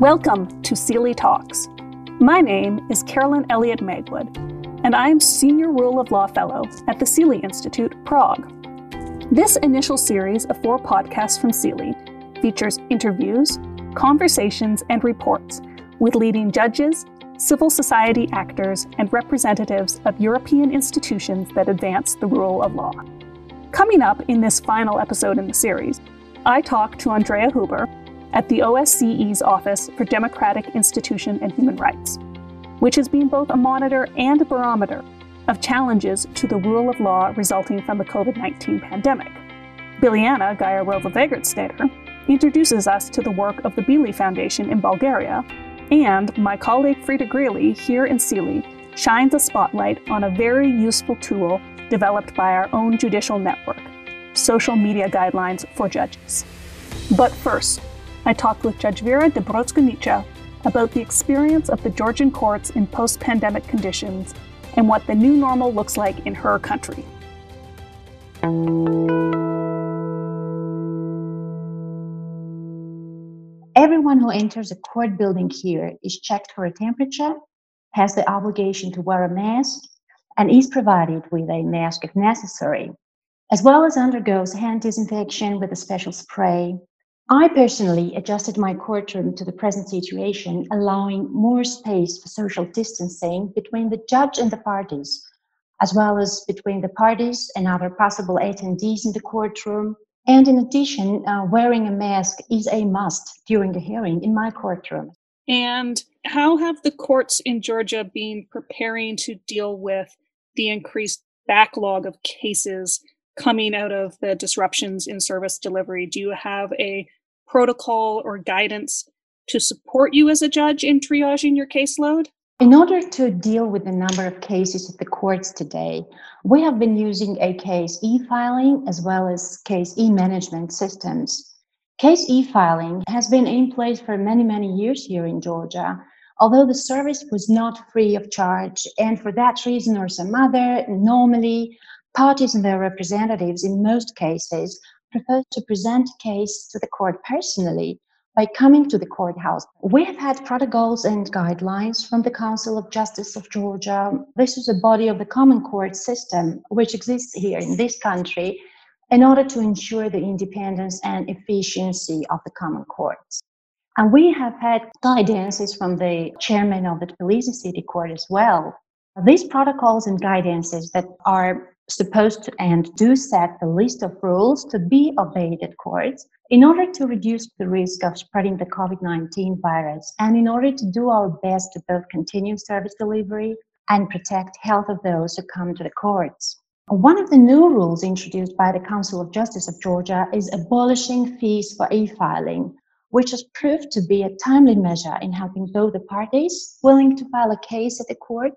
Welcome to CEELI Talks. My name is Carolyn Elliott Magwood, and I am Senior Rule of Law Fellow at the CEELI Institute, Prague. This initial series of four podcasts from CEELI features interviews, conversations, and reports with leading judges, civil society actors, and representatives of European institutions that advance the rule of law. Coming up in this final episode in the series, I talk to Andrea Huber at the OSCE's Office for Democratic Institution and Human Rights, which has been both a monitor and a barometer of challenges to the rule of law resulting from the COVID 19 pandemic. Biljana Gyaurova-Wegertseder introduces us to the work of the Bili Foundation in Bulgaria, and my colleague Frida Greeley here in CEELI shines a spotlight on a very useful tool developed by our own judicial network social media guidelines for judges. But first, I talked with Judge Vera Dobrotska about the experience of the Georgian courts in post pandemic conditions and what the new normal looks like in her country. Everyone who enters a court building here is checked for a temperature, has the obligation to wear a mask, and is provided with a mask if necessary, as well as undergoes hand disinfection with a special spray. I personally adjusted my courtroom to the present situation, allowing more space for social distancing between the judge and the parties, as well as between the parties and other possible attendees in the courtroom, and in addition, uh, wearing a mask is a must during the hearing in my courtroom. And how have the courts in Georgia been preparing to deal with the increased backlog of cases coming out of the disruptions in service delivery? Do you have a protocol or guidance to support you as a judge in triaging your caseload? In order to deal with the number of cases at the courts today, we have been using a case e-filing as well as case e-management systems. Case e-filing has been in place for many, many years here in Georgia, although the service was not free of charge. And for that reason or some other, normally parties and their representatives in most cases prefer to present a case to the court personally by coming to the courthouse. We have had protocols and guidelines from the Council of Justice of Georgia. This is a body of the common court system which exists here in this country in order to ensure the independence and efficiency of the common courts. And we have had guidances from the chairman of the Tbilisi City Court as well. These protocols and guidances that are supposed to and do set a list of rules to be obeyed at courts in order to reduce the risk of spreading the COVID 19 virus and in order to do our best to both continue service delivery and protect health of those who come to the courts. One of the new rules introduced by the Council of Justice of Georgia is abolishing fees for e-filing, which has proved to be a timely measure in helping both the parties willing to file a case at the court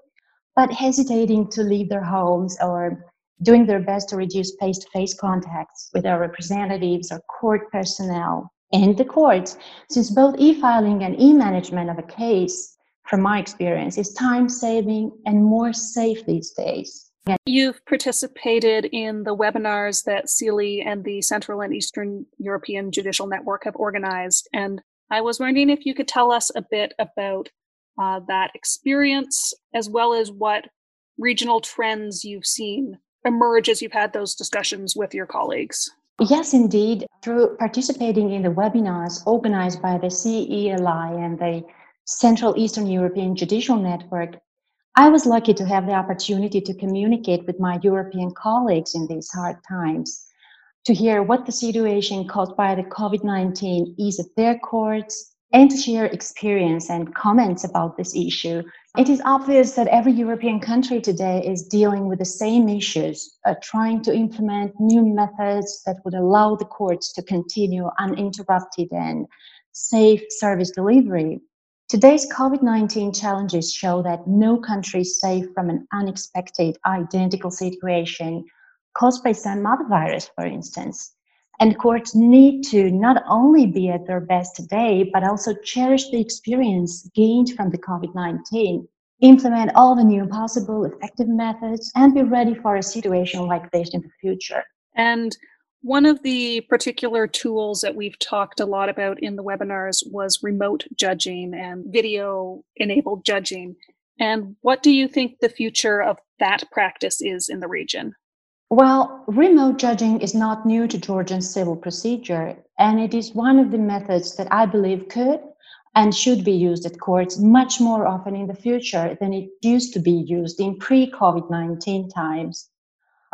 but hesitating to leave their homes or doing their best to reduce face to face contacts with our representatives or court personnel and the courts, since both e filing and e management of a case, from my experience, is time saving and more safe these days. You've participated in the webinars that CEELI and the Central and Eastern European Judicial Network have organized. And I was wondering if you could tell us a bit about uh, that experience, as well as what regional trends you've seen emerge as you've had those discussions with your colleagues? Yes, indeed. Through participating in the webinars organized by the CEELI and the Central Eastern European Judicial Network, I was lucky to have the opportunity to communicate with my European colleagues in these hard times, to hear what the situation caused by the COVID 19 is at their courts, and to share experience and comments about this issue it is obvious that every European country today is dealing with the same issues, uh, trying to implement new methods that would allow the courts to continue uninterrupted and safe service delivery. Today's COVID 19 challenges show that no country is safe from an unexpected identical situation caused by some other virus, for instance. And courts need to not only be at their best today, but also cherish the experience gained from the COVID 19, implement all the new possible effective methods, and be ready for a situation like this in the future. And One of the particular tools that we've talked a lot about in the webinars was remote judging and video enabled judging. And what do you think the future of that practice is in the region? Well, remote judging is not new to Georgian civil procedure, and it is one of the methods that I believe could and should be used at courts much more often in the future than it used to be used in pre COVID 19 times.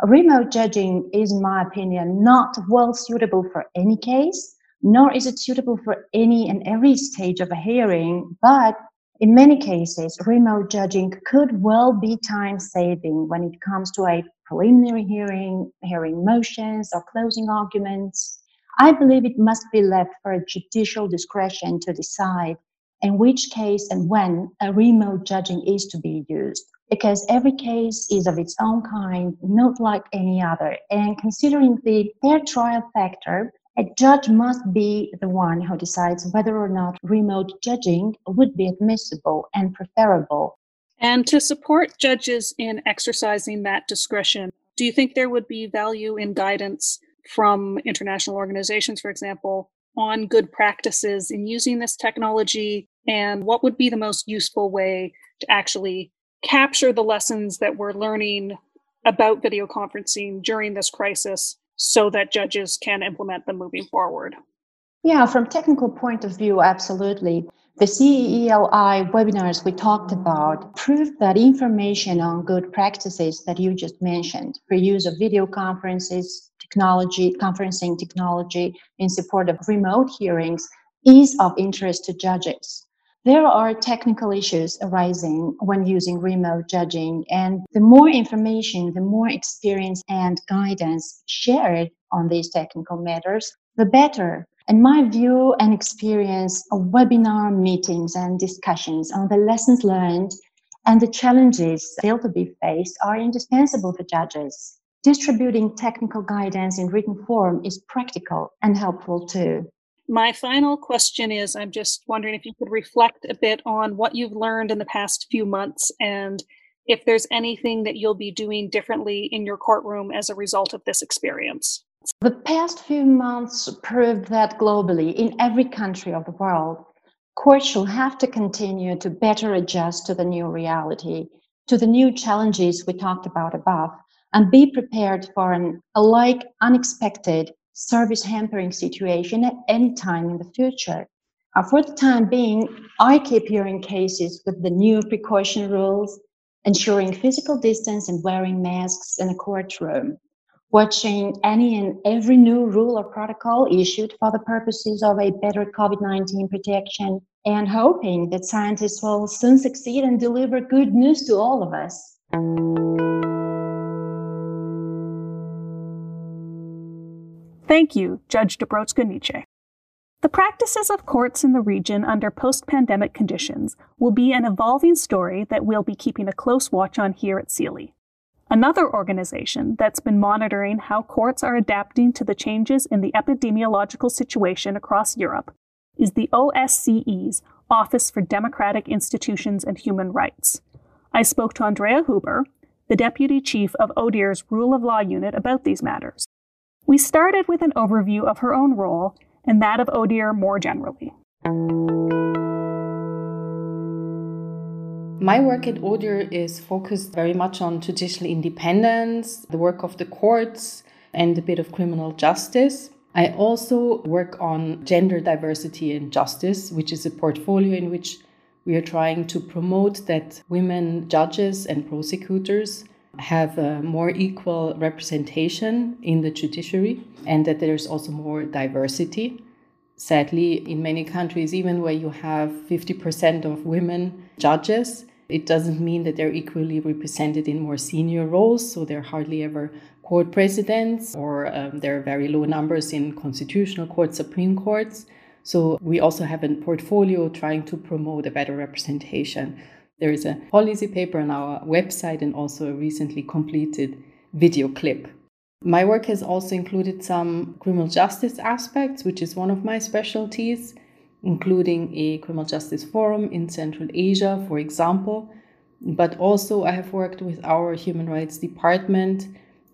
Remote judging is, in my opinion, not well suitable for any case, nor is it suitable for any and every stage of a hearing. But in many cases, remote judging could well be time saving when it comes to a preliminary hearing, hearing motions, or closing arguments. I believe it must be left for judicial discretion to decide in which case and when a remote judging is to be used because every case is of its own kind, not like any other. And considering the fair trial factor, a judge must be the one who decides whether or not remote judging would be admissible and preferable. And to support judges in exercising that discretion, do you think there would be value in guidance from international organizations, for example, on good practices in using this technology? And what would be the most useful way to actually capture the lessons that we're learning about video conferencing during this crisis so that judges can implement them moving forward? Yeah, from technical point of view, absolutely. The CEELI webinars we talked about proved that information on good practices that you just mentioned for use of video conferences, technology, conferencing technology in support of remote hearings is of interest to judges. There are technical issues arising when using remote judging, and the more information, the more experience and guidance shared on these technical matters, the better. In my view and experience, of webinar meetings and discussions on the lessons learned and the challenges still to be faced are indispensable for judges. Distributing technical guidance in written form is practical and helpful too. My final question is I'm just wondering if you could reflect a bit on what you've learned in the past few months and if there's anything that you'll be doing differently in your courtroom as a result of this experience. The past few months proved that globally, in every country of the world, courts should have to continue to better adjust to the new reality, to the new challenges we talked about above, and be prepared for an alike unexpected service hampering situation at any time in the future. Uh, for the time being, I keep hearing cases with the new precaution rules, ensuring physical distance and wearing masks in a courtroom, watching any and every new rule or protocol issued for the purposes of a better COVID 19 protection, and hoping that scientists will soon succeed and deliver good news to all of us. Thank you, Judge Dobrotska Nietzsche. The practices of courts in the region under post pandemic conditions will be an evolving story that we'll be keeping a close watch on here at CEELI. Another organization that's been monitoring how courts are adapting to the changes in the epidemiological situation across Europe is the OSCE's Office for Democratic Institutions and Human Rights. I spoke to Andrea Huber, the deputy chief of ODIHR's Rule of Law Unit, about these matters. We started with an overview of her own role and that of ODIHR more generally. My work at ODIHR is focused very much on judicial independence, the work of the courts, and a bit of criminal justice. I also work on gender diversity and justice, which is a portfolio in which we are trying to promote that women judges and prosecutors have a more equal representation in the judiciary and that there's also more diversity. Sadly, in many countries, even where you have 50% of women judges, it doesn't mean that they're equally represented in more senior roles. So they're hardly ever court presidents, or um, there are very low numbers in constitutional courts, Supreme Courts. So we also have a portfolio trying to promote a better representation. There is a policy paper on our website and also a recently completed video clip. My work has also included some criminal justice aspects, which is one of my specialties, including a criminal justice forum in Central Asia, for example. But also, I have worked with our human rights department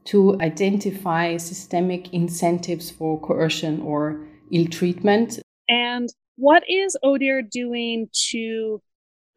to identify systemic incentives for coercion or ill treatment. And what is ODIHR doing to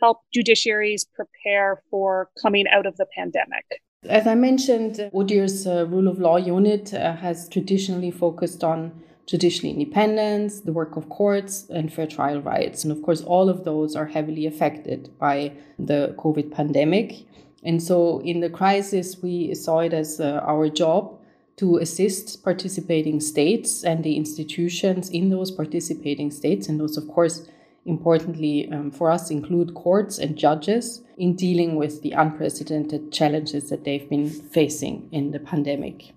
help judiciaries prepare for coming out of the pandemic? As I mentioned, ODIHR's uh, rule of law unit uh, has traditionally focused on judicial independence, the work of courts, and fair trial rights. And of course, all of those are heavily affected by the COVID pandemic. And so, in the crisis, we saw it as uh, our job to assist participating states and the institutions in those participating states. And those, of course, importantly um, for us, include courts and judges in dealing with the unprecedented challenges that they've been facing in the pandemic.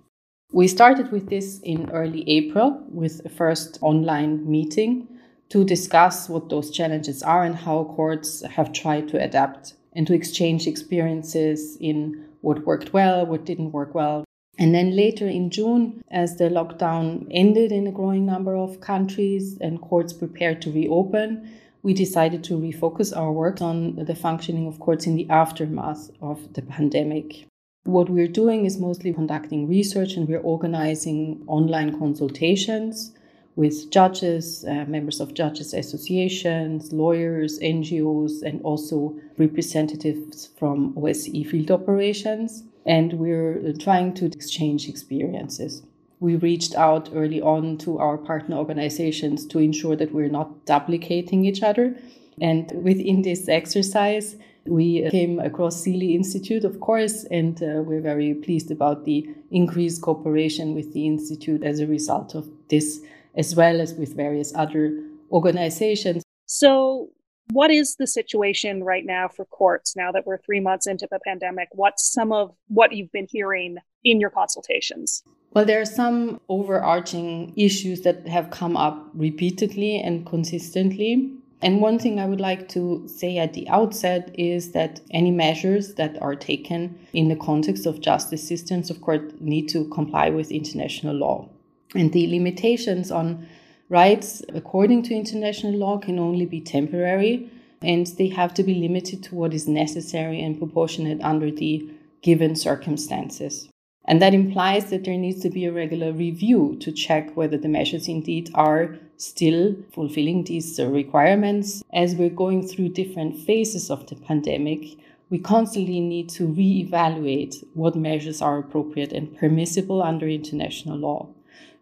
We started with this in early April with a first online meeting to discuss what those challenges are and how courts have tried to adapt and to exchange experiences in what worked well, what didn't work well. And then later in June, as the lockdown ended in a growing number of countries and courts prepared to reopen, we decided to refocus our work on the functioning of courts in the aftermath of the pandemic. What we're doing is mostly conducting research and we're organizing online consultations with judges, uh, members of judges associations, lawyers, NGOs, and also representatives from OSCE field operations. And we're trying to exchange experiences. We reached out early on to our partner organizations to ensure that we're not duplicating each other. And within this exercise, we came across CEELI Institute, of course, and uh, we're very pleased about the increased cooperation with the Institute as a result of this, as well as with various other organizations. So, what is the situation right now for courts now that we're three months into the pandemic? What's some of what you've been hearing in your consultations? Well, there are some overarching issues that have come up repeatedly and consistently. And one thing I would like to say at the outset is that any measures that are taken in the context of justice systems, of course, need to comply with international law. And the limitations on rights according to international law can only be temporary and they have to be limited to what is necessary and proportionate under the given circumstances. And that implies that there needs to be a regular review to check whether the measures indeed are still fulfilling these uh, requirements. As we're going through different phases of the pandemic, we constantly need to re-evaluate what measures are appropriate and permissible under international law.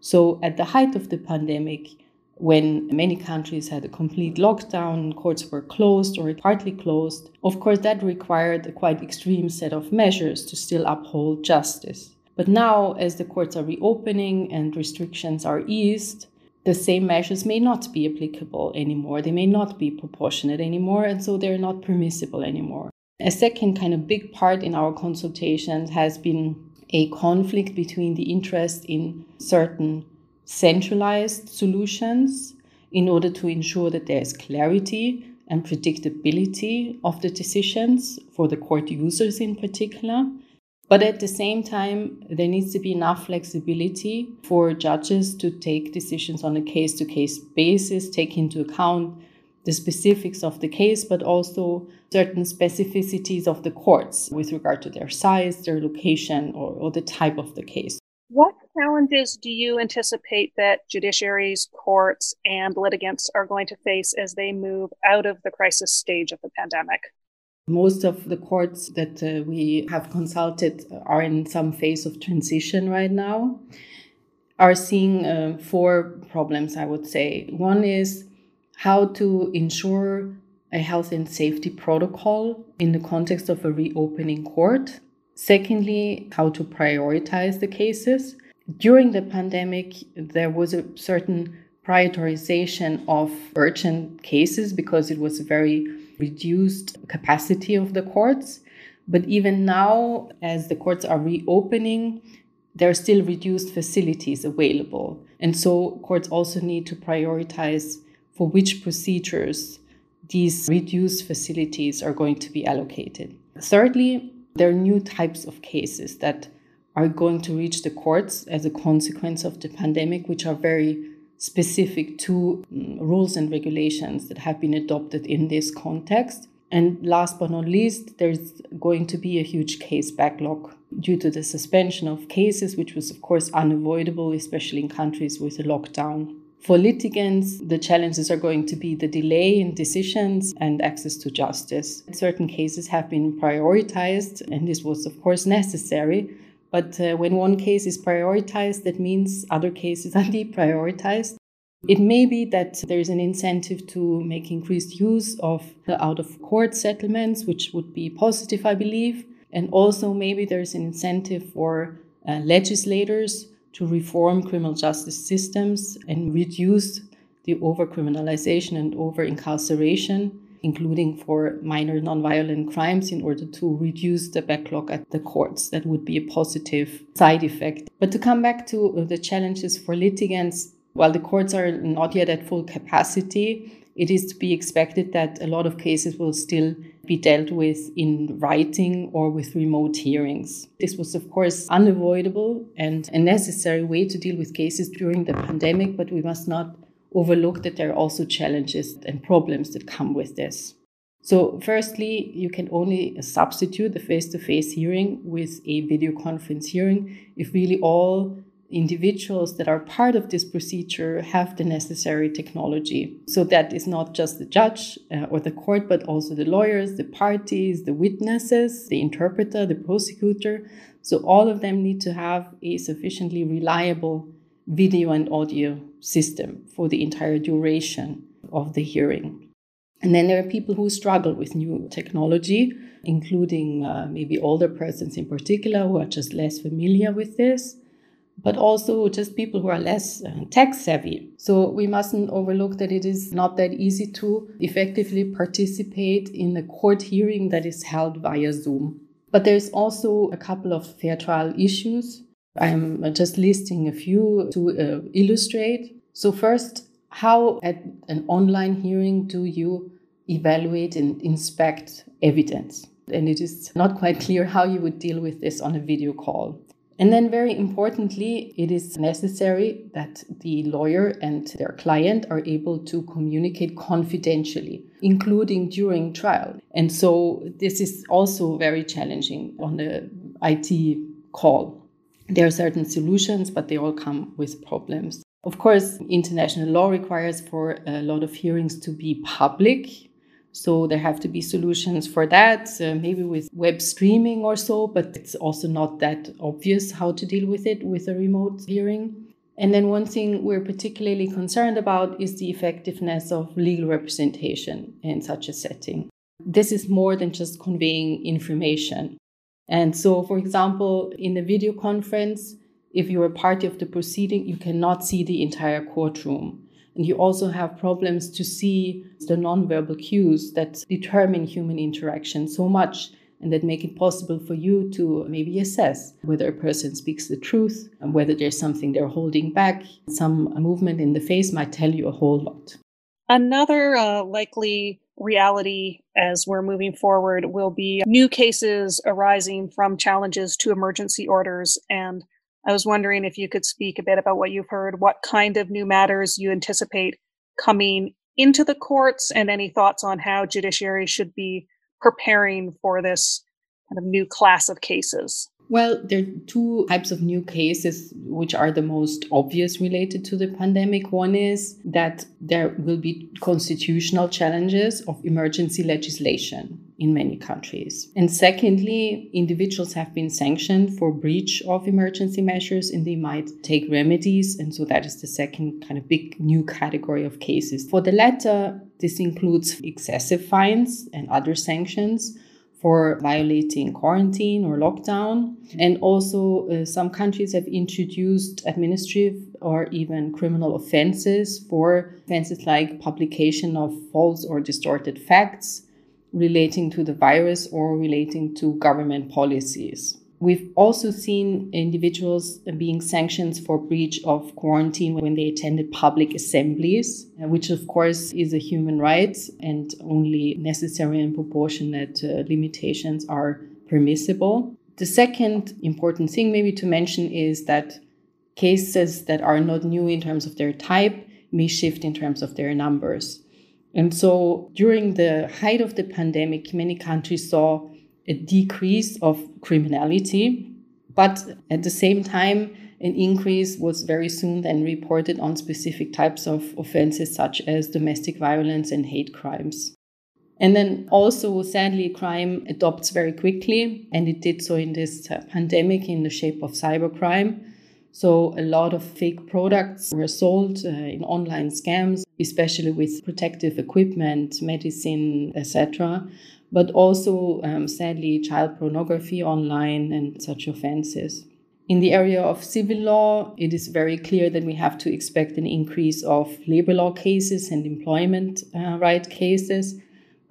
So at the height of the pandemic, when many countries had a complete lockdown, courts were closed or partly closed, of course, that required a quite extreme set of measures to still uphold justice. But now, as the courts are reopening and restrictions are eased, the same measures may not be applicable anymore. They may not be proportionate anymore, and so they're not permissible anymore. A second kind of big part in our consultations has been a conflict between the interest in certain centralized solutions in order to ensure that there's clarity and predictability of the decisions for the court users in particular, but at the same time, there needs to be enough flexibility for judges to take decisions on a case to case basis, take into account the specifics of the case, but also certain specificities of the courts with regard to their size, their location, or, or the type of the case. What challenges do you anticipate that judiciaries, courts, and litigants are going to face as they move out of the crisis stage of the pandemic? Most of the courts that uh, we have consulted are in some phase of transition right now, are seeing uh, four problems, I would say. One is how to ensure a health and safety protocol in the context of a reopening court. Secondly, how to prioritize the cases. During the pandemic, there was a certain prioritization of urgent cases because it was a very reduced capacity of the courts. But even now, as the courts are reopening, there are still reduced facilities available. And so courts also need to prioritize for which procedures these reduced facilities are going to be allocated. Thirdly, there are new types of cases that are going to reach the courts as a consequence of the pandemic, which are very specific to um, rules and regulations that have been adopted in this context. And last but not least, there's going to be a huge case backlog due to the suspension of cases, which was, of course, unavoidable, especially in countries with a lockdown. For litigants, the challenges are going to be the delay in decisions and access to justice. Certain cases have been prioritized, and this was, of course, necessary. But uh, when one case is prioritized, that means other cases are deprioritized. It may be that there is an incentive to make increased use of the out of court settlements, which would be positive, I believe. And also, maybe there's an incentive for uh, legislators to reform criminal justice systems and reduce the overcriminalization and over incarceration, including for minor nonviolent crimes, in order to reduce the backlog at the courts. That would be a positive side effect. But to come back to uh, the challenges for litigants, while the courts are not yet at full capacity, it is to be expected that a lot of cases will still be dealt with in writing or with remote hearings. This was, of course, unavoidable and a necessary way to deal with cases during the pandemic, but we must not overlook that there are also challenges and problems that come with this. So, firstly, you can only substitute the face to face hearing with a video conference hearing if really all individuals that are part of this procedure have the necessary technology. So that is not just the judge uh, or the court, but also the lawyers, the parties, the witnesses, the interpreter, the prosecutor. So all of them need to have a sufficiently reliable video and audio system for the entire duration of the hearing. And then there are people who struggle with new technology, including uh, maybe older persons in particular who are just less familiar with this but also just people who are less uh, tech savvy. So we mustn't overlook that it is not that easy to effectively participate in a court hearing that is held via Zoom. But there's also a couple of fair trial issues. I'm just listing a few to uh, illustrate. So, first, how at an online hearing do you evaluate and inspect evidence? And it is not quite clear how you would deal with this on a video call. And then, very importantly, it is necessary that the lawyer and their client are able to communicate confidentially, including during trial. And so, this is also very challenging on the IT call. There are certain solutions, but they all come with problems. Of course, international law requires for a lot of hearings to be public, so there have to be solutions for that, uh, maybe with web streaming or so, but it's also not that obvious how to deal with it with a remote hearing. And then one thing we're particularly concerned about is the effectiveness of legal representation in such a setting. This is more than just conveying information. And so, for example, in a video conference, if you're a party of the proceeding, you cannot see the entire courtroom. And you also have problems to see the nonverbal cues that determine human interaction so much and that make it possible for you to maybe assess whether a person speaks the truth and whether there's something they're holding back. Some movement in the face might tell you a whole lot. Another uh, likely reality as we're moving forward will be new cases arising from challenges to emergency orders and I was wondering if you could speak a bit about what you've heard, what kind of new matters you anticipate coming into the courts, and any thoughts on how judiciary should be preparing for this kind of new class of cases. Well, there are two types of new cases which are the most obvious related to the pandemic. One is that there will be constitutional challenges of emergency legislation in many countries. And secondly, individuals have been sanctioned for breach of emergency measures and they might take remedies. And so that is the second kind of big new category of cases. For the latter, this includes excessive fines and other sanctions for violating quarantine or lockdown. And also, uh, some countries have introduced administrative or even criminal offenses for offenses like publication of false or distorted facts relating to the virus or relating to government policies. We've also seen individuals being sanctioned for breach of quarantine when they attended public assemblies, which of course is a human right and only necessary and proportionate uh, limitations are permissible. The second important thing, maybe to mention, is that cases that are not new in terms of their type may shift in terms of their numbers. And so during the height of the pandemic, many countries saw a decrease of criminality, but at the same time, an increase was very soon then reported on specific types of offenses such as domestic violence and hate crimes. And then also, sadly, crime adopts very quickly, and it did so in this pandemic in the shape of cybercrime. So, a lot of fake products were sold uh, in online scams, especially with protective equipment, medicine, etc. But also, um, sadly, child pornography online and such offenses. In the area of civil law, it is very clear that we have to expect an increase of labor law cases and employment uh, right cases,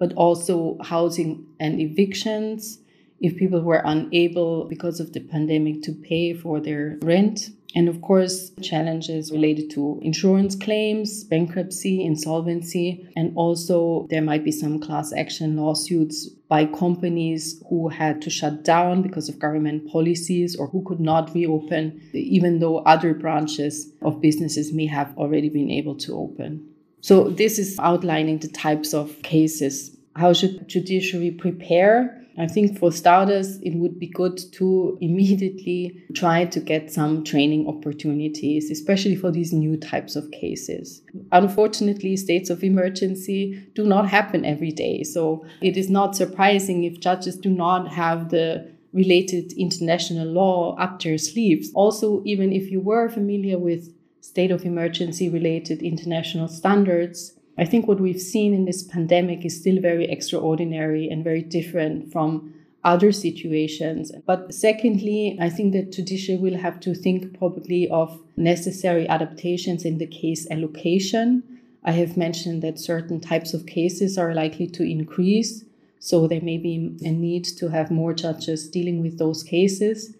but also housing and evictions. If people were unable, because of the pandemic, to pay for their rent, and of course, challenges related to insurance claims, bankruptcy, insolvency, and also there might be some class action lawsuits by companies who had to shut down because of government policies or who could not reopen, even though other branches of businesses may have already been able to open. So, this is outlining the types of cases. How should judiciary prepare I think for starters, it would be good to immediately try to get some training opportunities, especially for these new types of cases. Unfortunately, states of emergency do not happen every day. So it is not surprising if judges do not have the related international law up their sleeves. Also, even if you were familiar with state of emergency related international standards, I think what we've seen in this pandemic is still very extraordinary and very different from other situations. But secondly, I think that judiciary will have to think probably of necessary adaptations in the case allocation. I have mentioned that certain types of cases are likely to increase. So there may be a need to have more judges dealing with those cases.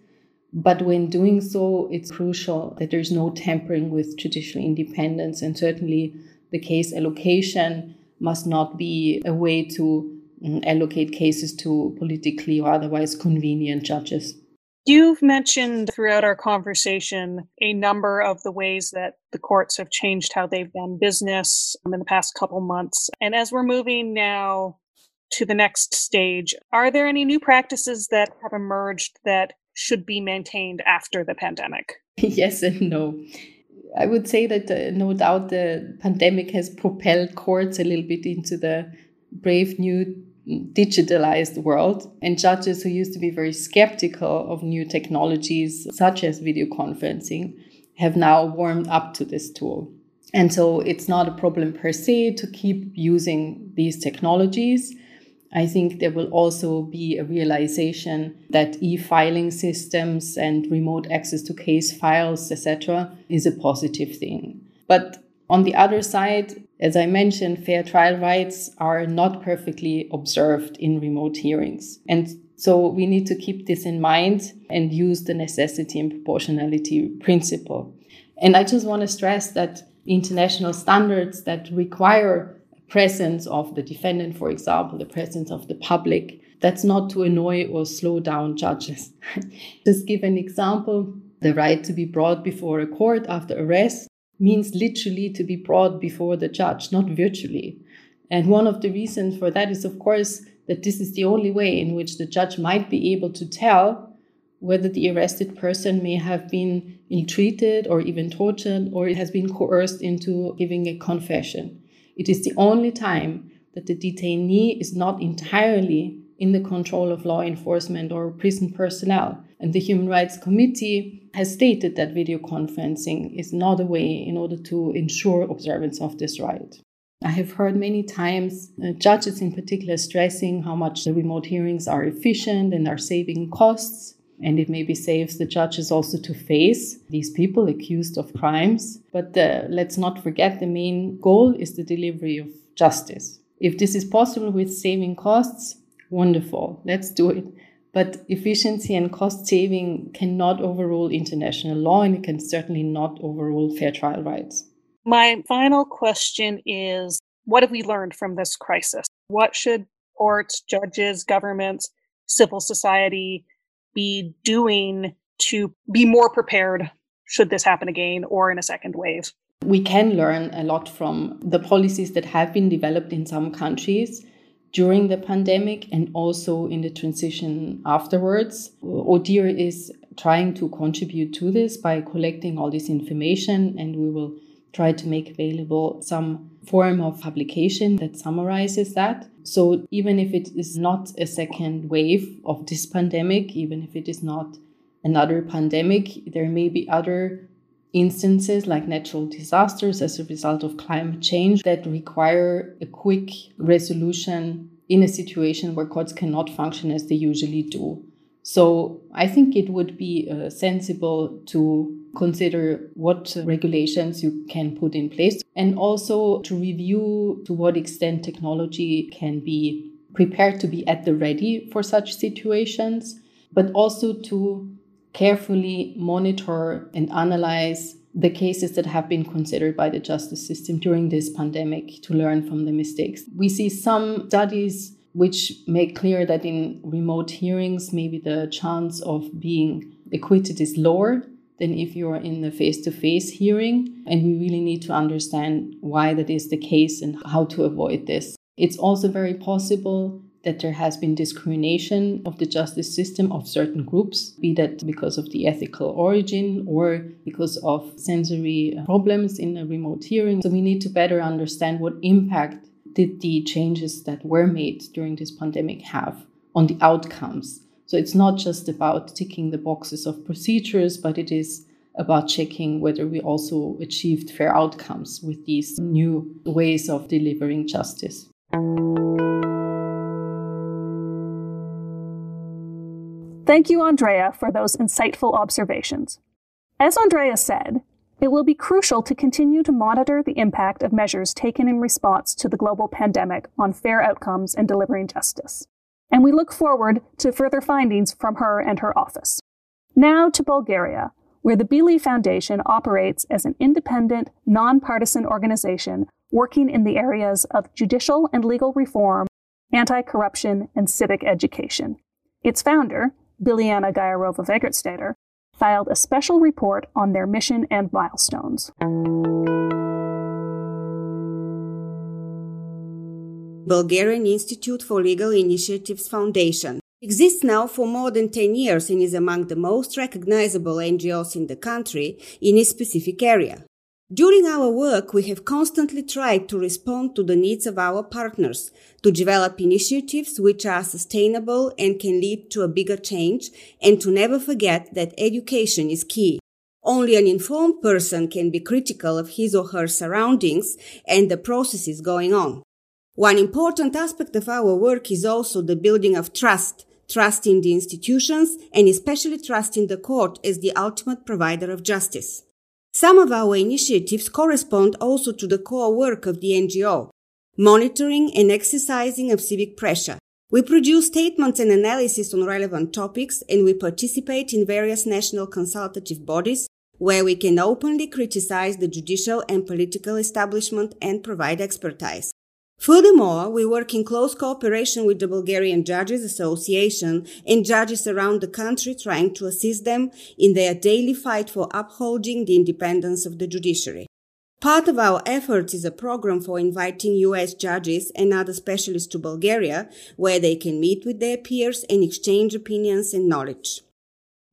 But when doing so, it's crucial that there's no tampering with judicial independence and certainly the case allocation must not be a way to mm, allocate cases to politically or otherwise convenient judges. You've mentioned throughout our conversation a number of the ways that the courts have changed how they've done business in the past couple months. And as we're moving now to the next stage, are there any new practices that have emerged that should be maintained after the pandemic? yes and no. I would say that uh, no doubt the pandemic has propelled courts a little bit into the brave new digitalized world. And judges who used to be very skeptical of new technologies, such as video conferencing, have now warmed up to this tool. And so it's not a problem per se to keep using these technologies. I think there will also be a realization that e-filing systems and remote access to case files, etc., is a positive thing. But on the other side, as I mentioned, fair trial rights are not perfectly observed in remote hearings. And so we need to keep this in mind and use the necessity and proportionality principle. And I just want to stress that international standards that require presence of the defendant, for example, the presence of the public. That's not to annoy or slow down judges. Just give an example. The right to be brought before a court after arrest means literally to be brought before the judge, not virtually. And one of the reasons for that is, of course, that this is the only way in which the judge might be able to tell whether the arrested person may have been ill treated or even tortured or it has been coerced into giving a confession. It is the only time that the detainee is not entirely in the control of law enforcement or prison personnel. And the Human Rights Committee has stated that video conferencing is not a way in order to ensure observance of this right. I have heard many times uh, judges, in particular, stressing how much the remote hearings are efficient and are saving costs. And it maybe saves the judges also to face these people accused of crimes. But let's not forget the main goal is the delivery of justice. If this is possible with saving costs, wonderful, let's do it. But efficiency and cost saving cannot overrule international law and it can certainly not overrule fair trial rights. My final question is what have we learned from this crisis? What should courts, judges, governments, civil society be doing to be more prepared should this happen again or in a second wave? We can learn a lot from the policies that have been developed in some countries during the pandemic and also in the transition afterwards. ODIHR is trying to contribute to this by collecting all this information, and we will try to make available some form of publication that summarizes that. So, even if it is not a second wave of this pandemic, even if it is not another pandemic, there may be other instances like natural disasters as a result of climate change that require a quick resolution in a situation where courts cannot function as they usually do. So I think it would be uh, sensible to consider what regulations you can put in place and also to review to what extent technology can be prepared to be at the ready for such situations, but also to carefully monitor and analyze the cases that have been considered by the justice system during this pandemic to learn from the mistakes. We see some studies which make clear that in remote hearings, maybe the chance of being acquitted is lower than if you're in a face to face hearing. And we really need to understand why that is the case and how to avoid this. It's also very possible that there has been discrimination of the justice system of certain groups, be that because of the ethical origin or because of sensory problems in a remote hearing. So we need to better understand what impact did the changes that were made during this pandemic have on the outcomes. So it's not just about ticking the boxes of procedures, but it is about checking whether we also achieved fair outcomes with these new ways of delivering justice. Thank you, Andrea, for those insightful observations. As Andrea said, it will be crucial to continue to monitor the impact of measures taken in response to the global pandemic on fair outcomes and delivering justice. And we look forward to further findings from her and her office. Now to Bulgaria, where the Bili Foundation operates as an independent, nonpartisan organization working in the areas of judicial and legal reform, anti corruption, and civic education. Its founder, Biliana Gyaurova-Wegertseder, filed a special report on their mission and milestones. Bulgarian Institute for Legal Initiatives Foundation exists now for more than 10 years and is among the most recognizable NGOs in the country in a specific area. During our work, we have constantly tried to respond to the needs of our partners, to develop initiatives which are sustainable and can lead to a bigger change, and to never forget that education is key. Only an informed person can be critical of his or her surroundings and the processes going on. One important aspect of our work is also the building of trust, trust in the institutions, and especially trust in the court as the ultimate provider of justice. Some of our initiatives correspond also to the core work of the NGO, monitoring and exercising of civic pressure. We produce statements and analysis on relevant topics and we participate in various national consultative bodies where we can openly criticize the judicial and political establishment and provide expertise. Furthermore, we work in close cooperation with the Bulgarian Judges Association and judges around the country trying to assist them in their daily fight for upholding the independence of the judiciary. Part of our efforts is a program for inviting US judges and other specialists to Bulgaria where they can meet with their peers and exchange opinions and knowledge.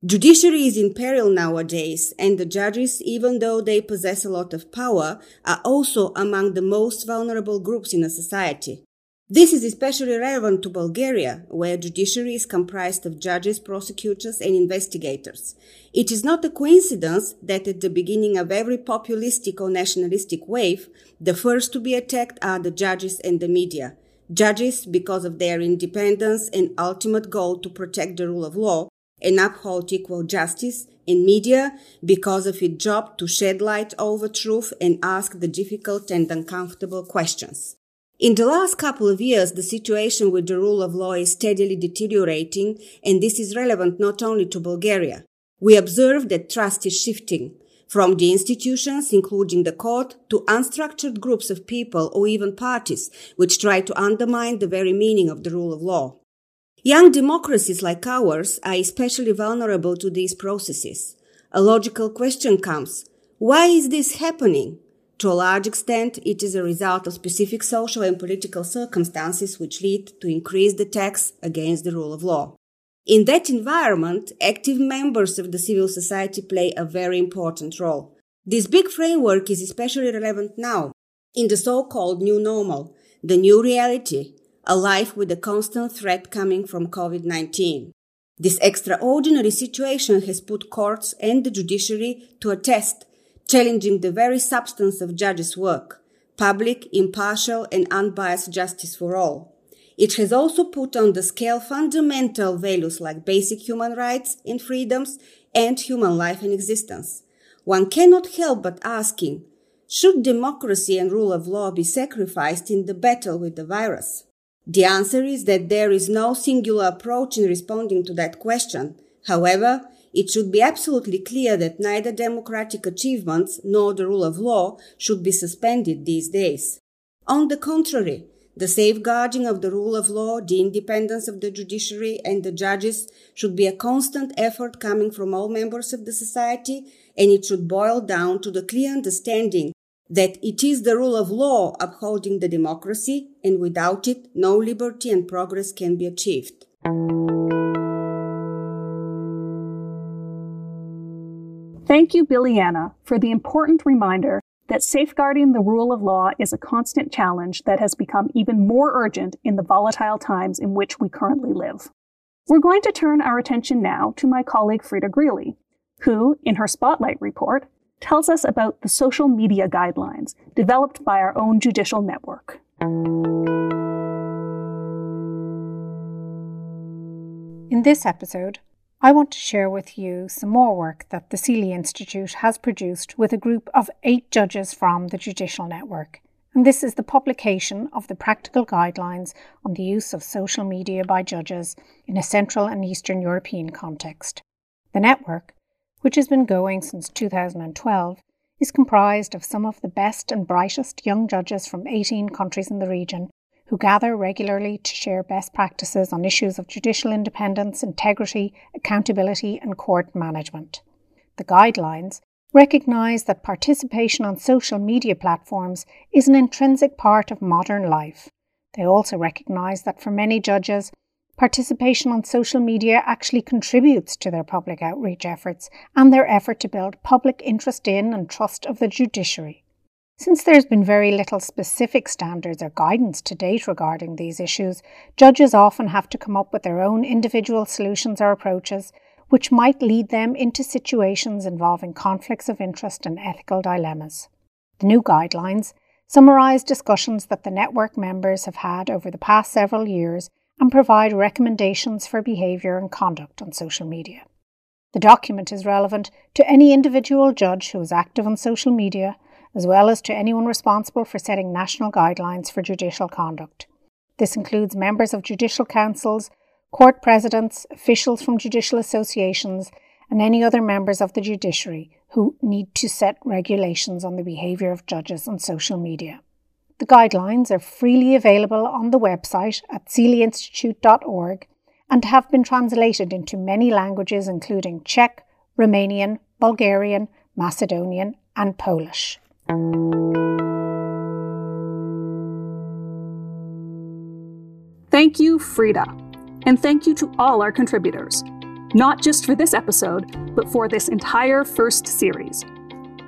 Judiciary is in peril nowadays, and the judges, even though they possess a lot of power, are also among the most vulnerable groups in a society. This is especially relevant to Bulgaria, where judiciary is comprised of judges, prosecutors, and investigators. It is not a coincidence that at the beginning of every populistic or nationalistic wave, the first to be attacked are the judges and the media. Judges because of their independence and ultimate goal to protect the rule of law, and uphold equal justice in media because of its job to shed light over truth and ask the difficult and uncomfortable questions. In the last couple of years, the situation with the rule of law is steadily deteriorating, and this is relevant not only to Bulgaria. We observe that trust is shifting from the institutions, including the court, to unstructured groups of people or even parties which try to undermine the very meaning of the rule of law. Young democracies like ours are especially vulnerable to these processes. A logical question comes. Why is this happening? To a large extent, it is a result of specific social and political circumstances which lead to increased attacks against the rule of law. In that environment, active members of the civil society play a very important role. This big framework is especially relevant now, in the so-called new normal, the new reality, a life with a constant threat coming from COVID-19. This extraordinary situation has put courts and the judiciary to a test challenging the very substance of judges' work, public, impartial, and unbiased justice for all. It has also put on the scale fundamental values like basic human rights and freedoms and human life and existence. One cannot help but asking, should democracy and rule of law be sacrificed in the battle with the virus? The answer is that there is no singular approach in responding to that question. However, it should be absolutely clear that neither democratic achievements nor the rule of law should be suspended these days. On the contrary, the safeguarding of the rule of law, the independence of the judiciary and the judges should be a constant effort coming from all members of the society, and it should boil down to the clear understanding that it is the rule of law upholding the democracy, and without it, no liberty and progress can be achieved. Thank you, Biljana, for the important reminder that safeguarding the rule of law is a constant challenge that has become even more urgent in the volatile times in which we currently live. We're going to turn our attention now to my colleague Frida Greeley, who, in her Spotlight report, tells us about the social media guidelines developed by our own judicial network. In this episode, I want to share with you some more work that the CEELI Institute has produced with a group of eight judges from the Judicial Network. And this is the publication of the practical guidelines on the use of social media by judges in a Central and Eastern European context. The network, which has been going since 2012, is comprised of some of the best and brightest young judges from 18 countries in the region who gather regularly to share best practices on issues of judicial independence, integrity, accountability, and court management. The guidelines recognise that participation on social media platforms is an intrinsic part of modern life. They also recognise that for many judges, participation on social media actually contributes to their public outreach efforts and their effort to build public interest in and trust of the judiciary. Since there's been very little specific standards or guidance to date regarding these issues, judges often have to come up with their own individual solutions or approaches, which might lead them into situations involving conflicts of interest and ethical dilemmas. The new guidelines summarise discussions that the network members have had over the past several years and provide recommendations for behaviour and conduct on social media. The document is relevant to any individual judge who is active on social media as well as to anyone responsible for setting national guidelines for judicial conduct. This includes members of judicial councils, court presidents, officials from judicial associations, and any other members of the judiciary who need to set regulations on the behaviour of judges on social media. The guidelines are freely available on the website at ceeliinstitute.org and have been translated into many languages including Czech, Romanian, Bulgarian, Macedonian, and Polish. Thank you, Frida. And thank you to all our contributors, not just for this episode, but for this entire first series.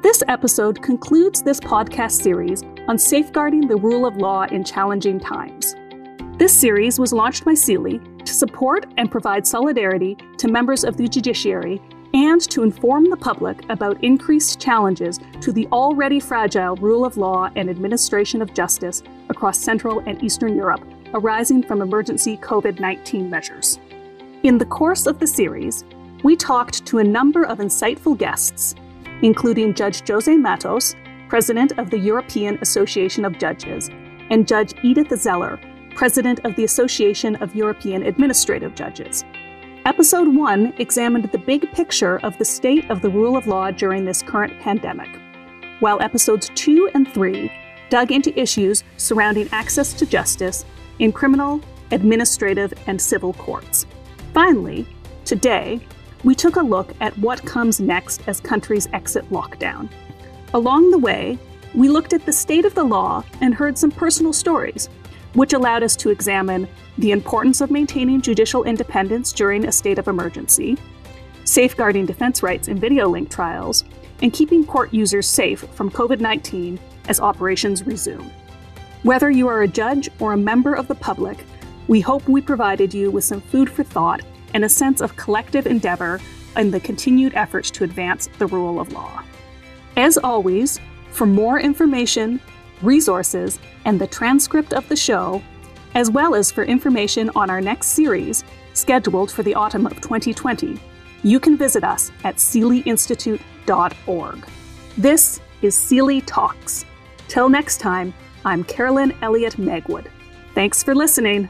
This episode concludes this podcast series on safeguarding the rule of law in challenging times. This series was launched by CEELI to support and provide solidarity to members of the judiciary and to inform the public about increased challenges to the already fragile rule of law and administration of justice across Central and Eastern Europe arising from emergency COVID 19 measures. In the course of the series, we talked to a number of insightful guests, including Judge Jose Matos, President of the European Association of Judges, and Judge Edith Zeller, President of the Association of European Administrative Judges. Episode 1 examined the big picture of the state of the rule of law during this current pandemic, while episodes 2 and 3 dug into issues surrounding access to justice in criminal, administrative, and civil courts. Finally, today, we took a look at what comes next as countries exit lockdown. Along the way, we looked at the state of the law and heard some personal stories, which allowed us to examine the importance of maintaining judicial independence during a state of emergency, safeguarding defense rights in video link trials, and keeping court users safe from COVID 19 as operations resume. Whether you are a judge or a member of the public, we hope we provided you with some food for thought and a sense of collective endeavor in the continued efforts to advance the rule of law. As always, for more information, resources, and the transcript of the show, as well as for information on our next series, scheduled for the autumn of 2020, you can visit us at ceeliinstitute.org. This is CEELI Talks. Till next time, I'm Carolyn Elliott Megwood. Thanks for listening.